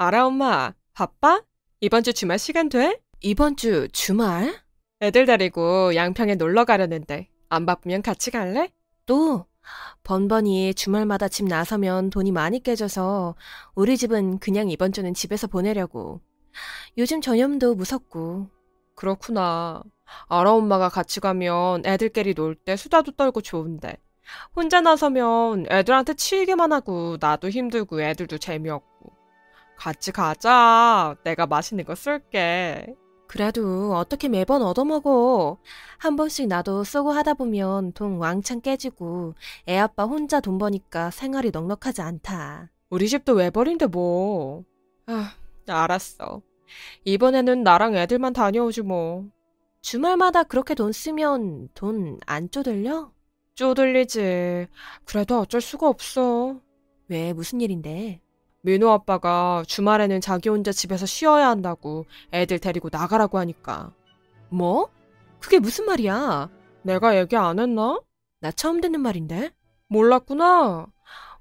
알아, 엄마. 바빠? 이번 주 주말 시간 돼? 이번 주 주말? 애들 데리고 양평에 놀러 가려는데 안 바쁘면 같이 갈래? 또 번번이 주말마다 집 나서면 돈이 많이 깨져서 우리 집은 그냥 이번 주는 집에서 보내려고. 요즘 전염도 무섭고. 그렇구나. 알아, 엄마가 같이 가면 애들끼리 놀 때 수다도 떨고 좋은데. 혼자 나서면 애들한테 치이게만 하고 나도 힘들고 애들도 재미없고. 같이 가자. 내가 맛있는 거 쏠게. 그래도 어떻게 매번 얻어먹어. 한 번씩 나도 쓰고 하다 보면 돈 왕창 깨지고 애 아빠 혼자 돈 버니까 생활이 넉넉하지 않다. 우리 집도 외벌인데 뭐. 아, 알았어. 이번에는 나랑 애들만 다녀오지 뭐. 주말마다 그렇게 돈 쓰면 돈 안 쪼들려? 쪼들리지. 그래도 어쩔 수가 없어. 왜 무슨 일인데? 민호 아빠가 주말에는 자기 혼자 집에서 쉬어야 한다고 애들 데리고 나가라고 하니까. 뭐? 그게 무슨 말이야? 내가 얘기 안 했나? 나 처음 듣는 말인데? 몰랐구나.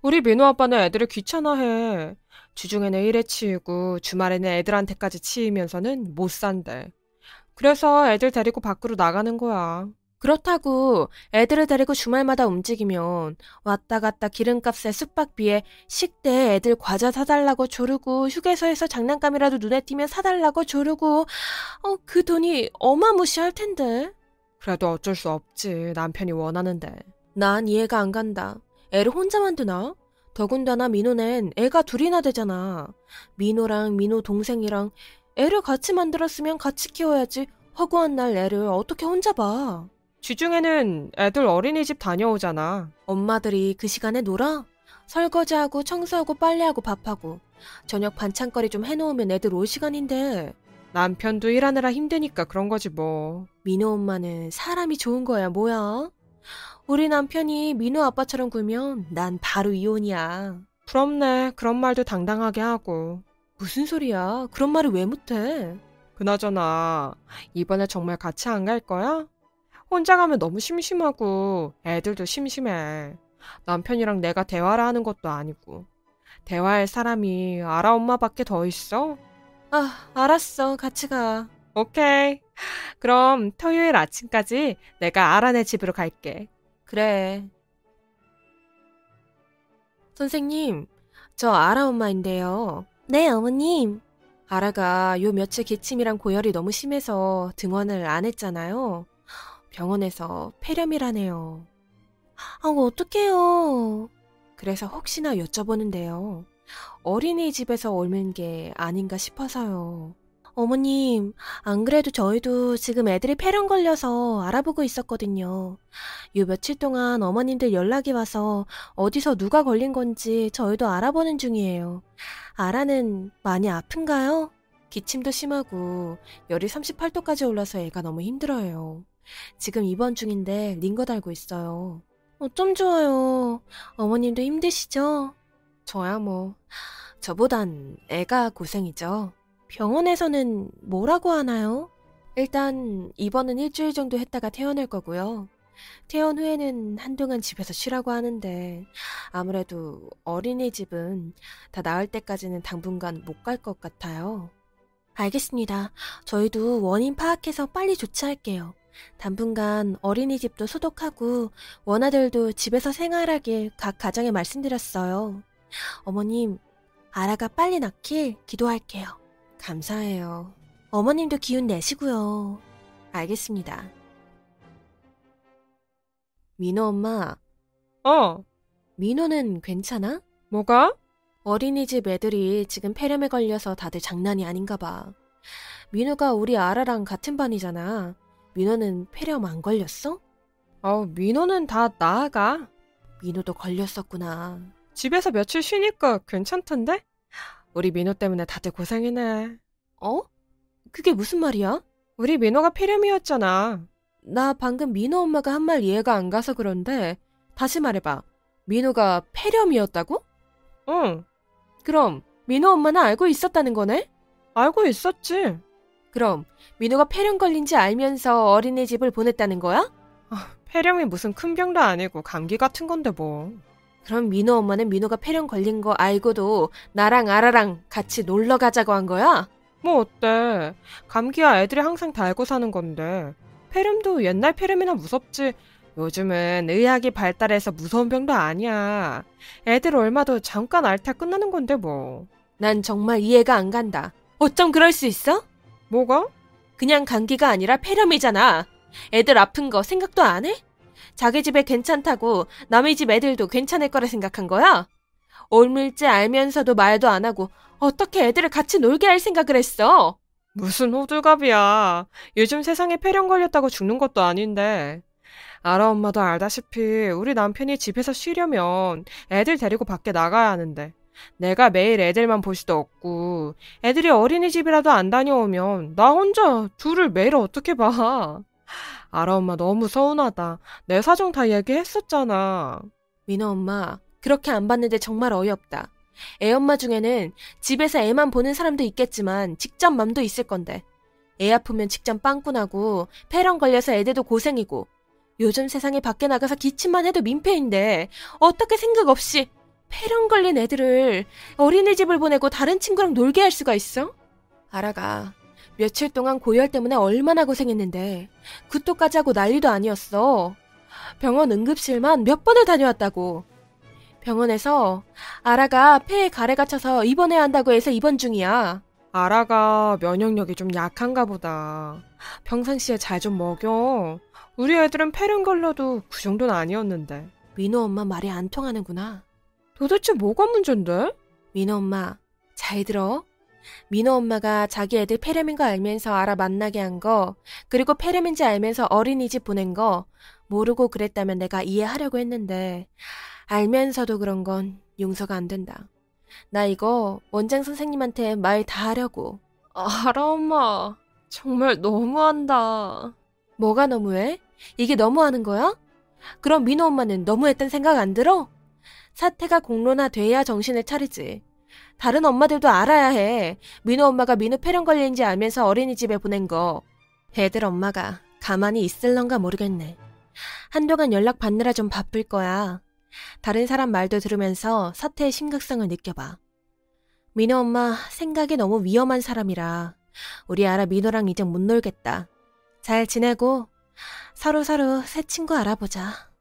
우리 민호 아빠는 애들을 귀찮아해. 주중에는 일에 치이고 주말에는 애들한테까지 치이면서는 못 산대. 그래서 애들 데리고 밖으로 나가는 거야. 그렇다고 애들을 데리고 주말마다 움직이면 왔다 갔다 기름값에 숙박비에 식대에 애들 과자 사달라고 조르고 휴게소에서 장난감이라도 눈에 띄면 사달라고 조르고 어, 그 돈이 어마무시할 텐데. 그래도 어쩔 수 없지. 남편이 원하는데. 난 이해가 안 간다. 애를 혼자만 두나? 더군다나 민호는 애가 둘이나 되잖아. 민호랑 민호 동생이랑 애를 같이 만들었으면 같이 키워야지 허구한 날 애를 어떻게 혼자 봐. 주중에는 애들 어린이집 다녀오잖아. 엄마들이 그 시간에 놀아? 설거지하고 청소하고 빨래하고 밥하고 저녁 반찬거리 좀 해놓으면 애들 올 시간인데 남편도 일하느라 힘드니까 그런 거지 뭐. 민호 엄마는 사람이 좋은 거야 뭐야? 우리 남편이 민호 아빠처럼 굴면 난 바로 이혼이야. 부럽네. 그런 말도 당당하게 하고. 무슨 소리야? 그런 말을 왜 못해? 그나저나 이번에 정말 같이 안 갈 거야? 혼자 가면 너무 심심하고 애들도 심심해. 남편이랑 내가 대화를 하는 것도 아니고. 대화할 사람이 아라 엄마밖에 더 있어? 아, 알았어. 같이 가. 오케이. 그럼 토요일 아침까지 내가 아라네 집으로 갈게. 그래. 선생님, 저 아라 엄마인데요. 네, 어머님. 아라가 요 며칠 기침이랑 고열이 너무 심해서 등원을 안 했잖아요. 병원에서 폐렴이라네요. 아, 어떡해요. 그래서 혹시나 여쭤보는데요. 어린이집에서 옮은 게 아닌가 싶어서요. 어머님, 안 그래도 저희도 지금 애들이 폐렴 걸려서 알아보고 있었거든요. 요 며칠 동안 어머님들 연락이 와서 어디서 누가 걸린 건지 저희도 알아보는 중이에요. 아라는 많이 아픈가요? 기침도 심하고 열이 38도까지 올라서 애가 너무 힘들어요. 지금 입원 중인데 링거 달고 있어요. 어쩜 좋아요. 어머님도 힘드시죠? 저야 뭐, 저보단 애가 고생이죠. 병원에서는 뭐라고 하나요? 일단 입원은 일주일 정도 했다가 퇴원할 거고요. 퇴원 후에는 한동안 집에서 쉬라고 하는데 아무래도 어린이집은 다 나을 때까지는 당분간 못 갈 것 같아요. 알겠습니다. 저희도 원인 파악해서 빨리 조치할게요. 당분간 어린이집도 소독하고 원아들도 집에서 생활하길 각 가정에 말씀드렸어요. 어머님, 아라가 빨리 낳길 기도할게요. 감사해요. 어머님도 기운 내시고요. 알겠습니다. 민호 엄마, 어, 민호는 괜찮아? 뭐가? 어린이집 애들이 지금 폐렴에 걸려서 다들 장난이 아닌가 봐. 민호가 우리 아라랑 같은 반이잖아. 민호는 폐렴 안 걸렸어? 어, 민호는 다 나아가. 민호도 걸렸었구나. 집에서 며칠 쉬니까 괜찮던데? 우리 민호 때문에 다들 고생이네. 어? 그게 무슨 말이야? 우리 민호가 폐렴이었잖아. 나 방금 민호 엄마가 한 말 이해가 안 가서 그런데 다시 말해봐. 민호가 폐렴이었다고? 응, 그럼 민호 엄마는 알고 있었다는 거네? 알고 있었지. 그럼 민호가 폐렴 걸린지 알면서 어린이 집을 보냈다는 거야? 폐렴이 무슨 큰 병도 아니고 감기 같은 건데 뭐. 그럼 민호 엄마는 민호가 폐렴 걸린 거 알고도 나랑 아라랑 같이 놀러 가자고 한 거야? 뭐 어때? 감기야 애들이 항상 달고 사는 건데. 폐렴도 옛날 폐렴이나 무섭지. 요즘은 의학이 발달해서 무서운 병도 아니야. 애들 얼마도 잠깐 앓다 끝나는 건데 뭐. 난 정말 이해가 안 간다. 어쩜 그럴 수 있어? 뭐가? 그냥 감기가 아니라 폐렴이잖아. 애들 아픈 거 생각도 안 해? 자기 집에 괜찮다고 남의 집 애들도 괜찮을 거라 생각한 거야? 옮을지 알면서도 말도 안 하고 어떻게 애들을 같이 놀게 할 생각을 했어? 무슨 호들갑이야. 요즘 세상에 폐렴 걸렸다고 죽는 것도 아닌데. 아라 엄마도 알다시피 우리 남편이 집에서 쉬려면 애들 데리고 밖에 나가야 하는데 내가 매일 애들만 볼 수도 없고 애들이 어린이집이라도 안 다녀오면 나 혼자 둘을 매일 어떻게 봐. 아라 엄마 너무 서운하다. 내 사정 다 얘기했었잖아. 민호 엄마, 그렇게 안 봤는데 정말 어이없다. 애 엄마 중에는 집에서 애만 보는 사람도 있겠지만 직접 맘도 있을 건데. 애 아프면 직접 빵꾸나고 폐렴 걸려서 애들도 고생이고 요즘 세상에 밖에 나가서 기침만 해도 민폐인데 어떻게 생각 없이 폐렴 걸린 애들을 어린이집을 보내고 다른 친구랑 놀게 할 수가 있어? 아라가 며칠 동안 고열 때문에 얼마나 고생했는데 구토까지 하고 난리도 아니었어. 병원 응급실만 몇 번을 다녀왔다고. 병원에서 아라가 폐에 가래가 차서 입원해야 한다고 해서 입원 중이야. 아라가 면역력이 좀 약한가 보다. 평상시에 잘 좀 먹여. 우리 애들은 폐렴 걸려도 그 정도는 아니었는데. 민호 엄마 말이 안 통하는구나. 도대체 뭐가 문제인데? 민호 엄마, 잘 들어. 민호 엄마가 자기 애들 폐렴인 거 알면서 알아 만나게 한 거, 그리고 폐렴인지 알면서 어린이집 보낸 거, 모르고 그랬다면 내가 이해하려고 했는데, 알면서도 그런 건 용서가 안 된다. 나 이거 원장 선생님한테 말 다 하려고. 알아, 엄마. 정말 너무한다. 뭐가 너무해? 이게 너무하는 거야? 그럼 민호 엄마는 너무했단 생각 안 들어? 사태가 공론화돼야 정신을 차리지. 다른 엄마들도 알아야 해. 민호 엄마가 민호 폐렴 걸린지 알면서 어린이집에 보낸 거. 애들 엄마가 가만히 있을런가 모르겠네. 한동안 연락 받느라 좀 바쁠 거야. 다른 사람 말도 들으면서 사태의 심각성을 느껴봐. 민호 엄마 생각이 너무 위험한 사람이라 우리 알아 민호랑 이제 못 놀겠다. 잘 지내고 서로서로 새 친구 알아보자.